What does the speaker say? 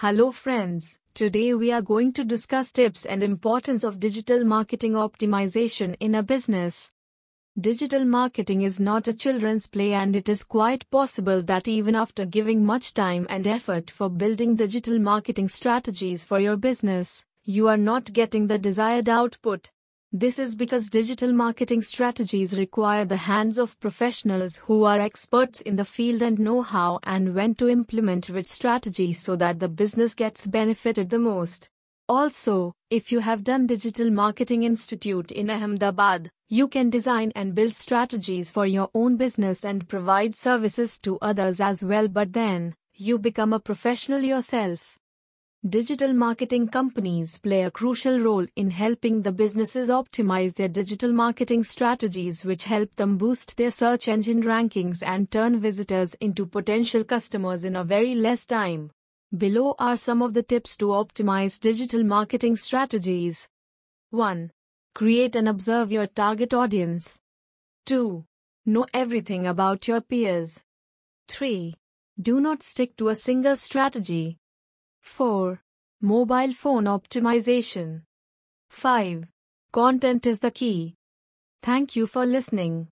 Hello friends, today we are going to discuss tips and importance of digital marketing optimization in a business. Digital marketing is not a children's play and it is quite possible that even after giving much time and effort for building digital marketing strategies for your business, you are not getting the desired output. This is because digital marketing strategies require the hands of professionals who are experts in the field and know how and when to implement which strategy so that the business gets benefited the most. Also, if you have done Digital Marketing Institute in Ahmedabad, you can design and build strategies for your own business and provide services to others as well, but then you become a professional yourself. Digital marketing companies play a crucial role in helping the businesses optimize their digital marketing strategies, which help them boost their search engine rankings and turn visitors into potential customers in a very less time. Below are some of the tips to optimize digital marketing strategies. 1. Create and observe your target audience. 2. Know everything about your peers. 3. Do not stick to a single strategy 4. Mobile phone optimization. 5. Content is the key. Thank you for listening.